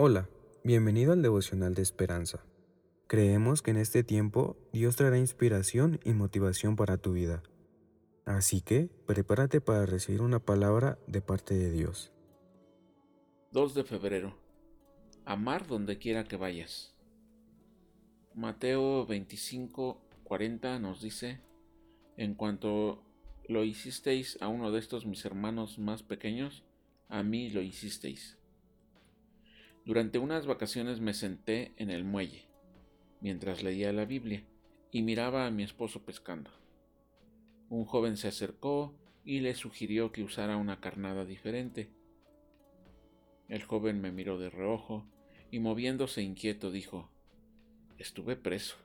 Hola, bienvenido al devocional de esperanza. Creemos que en este tiempo Dios traerá inspiración y motivación para tu vida. Así que prepárate para recibir una palabra de parte de Dios. 2 de febrero. Amar donde quiera que vayas. Mateo 25, 40 nos dice, en cuanto lo hicisteis a uno de estos mis hermanos más pequeños, a mí lo hicisteis. Durante unas vacaciones me senté en el muelle, mientras leía la Biblia, y miraba a mi esposo pescando. Un joven se acercó y le sugirió que usara una carnada diferente. El joven me miró de reojo y moviéndose inquieto dijo, Estuve preso.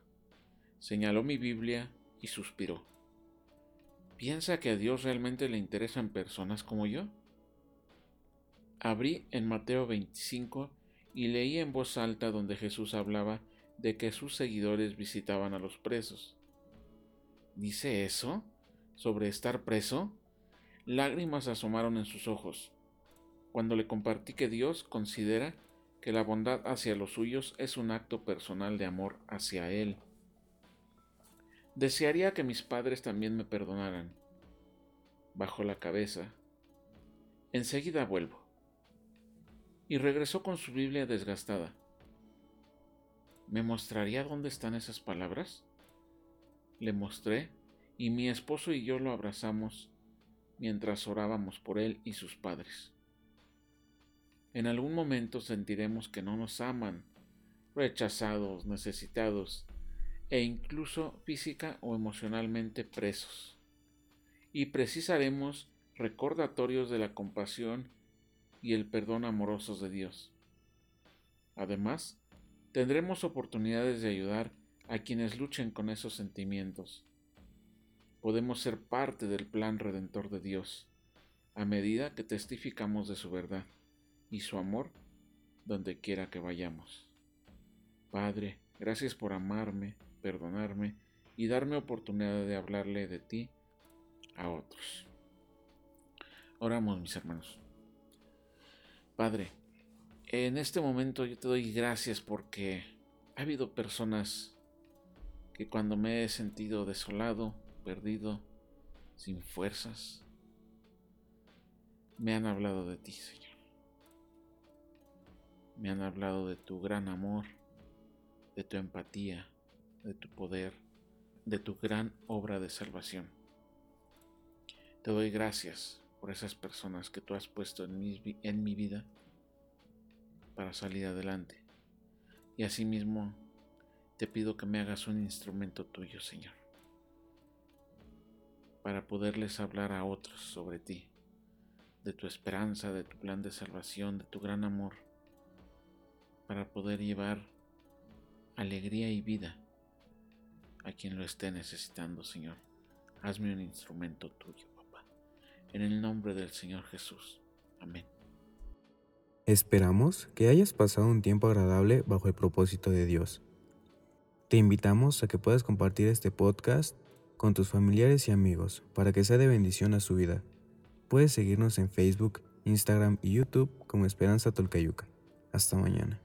Señaló mi Biblia y suspiró. ¿Piensa que a Dios realmente le interesan personas como yo? Abrí en Mateo 25 y leí en voz alta donde Jesús hablaba de que sus seguidores visitaban a los presos. ¿Dice eso? ¿Sobre estar preso? Lágrimas asomaron en sus ojos, cuando le compartí que Dios considera que la bondad hacia los suyos es un acto personal de amor hacia Él. Desearía que mis padres también me perdonaran. Bajo la cabeza. Enseguida vuelvo y regresó con su Biblia desgastada. ¿Me mostraría dónde están esas palabras? Le mostré y mi esposo y yo lo abrazamos mientras orábamos por él y sus padres. En algún momento sentiremos que no nos aman, rechazados, necesitados e incluso física o emocionalmente presos. Y precisaremos recordatorios de la compasión y el perdón amorosos de Dios. Además, tendremos oportunidades de ayudar a quienes luchen con esos sentimientos. Podemos ser parte del plan redentor de Dios, a medida que testificamos de su verdad y su amor donde quiera que vayamos. Padre, gracias por amarme, perdonarme y darme oportunidad de hablarle de ti a otros. Oramos, mis hermanos. Padre, en este momento yo te doy gracias porque ha habido personas que cuando me he sentido desolado, perdido, sin fuerzas, me han hablado de ti, Señor. Me han hablado de tu gran amor, de tu empatía, de tu poder, de tu gran obra de salvación. Te doy gracias por esas personas que tú has puesto en mi, en mi vida para salir adelante. Y asimismo te pido que me hagas un instrumento tuyo, Señor, para poderles hablar a otros sobre ti, de tu esperanza, de tu plan de salvación, de tu gran amor, para poder llevar alegría y vida a quien lo esté necesitando, Señor. Hazme un instrumento tuyo en el nombre del Señor Jesús. Amén. Esperamos que hayas pasado un tiempo agradable bajo el propósito de Dios. Te invitamos a que puedas compartir este podcast con tus familiares y amigos para que sea de bendición a su vida. Puedes seguirnos en Facebook, Instagram y YouTube como Esperanza Tolcayuca. Hasta mañana.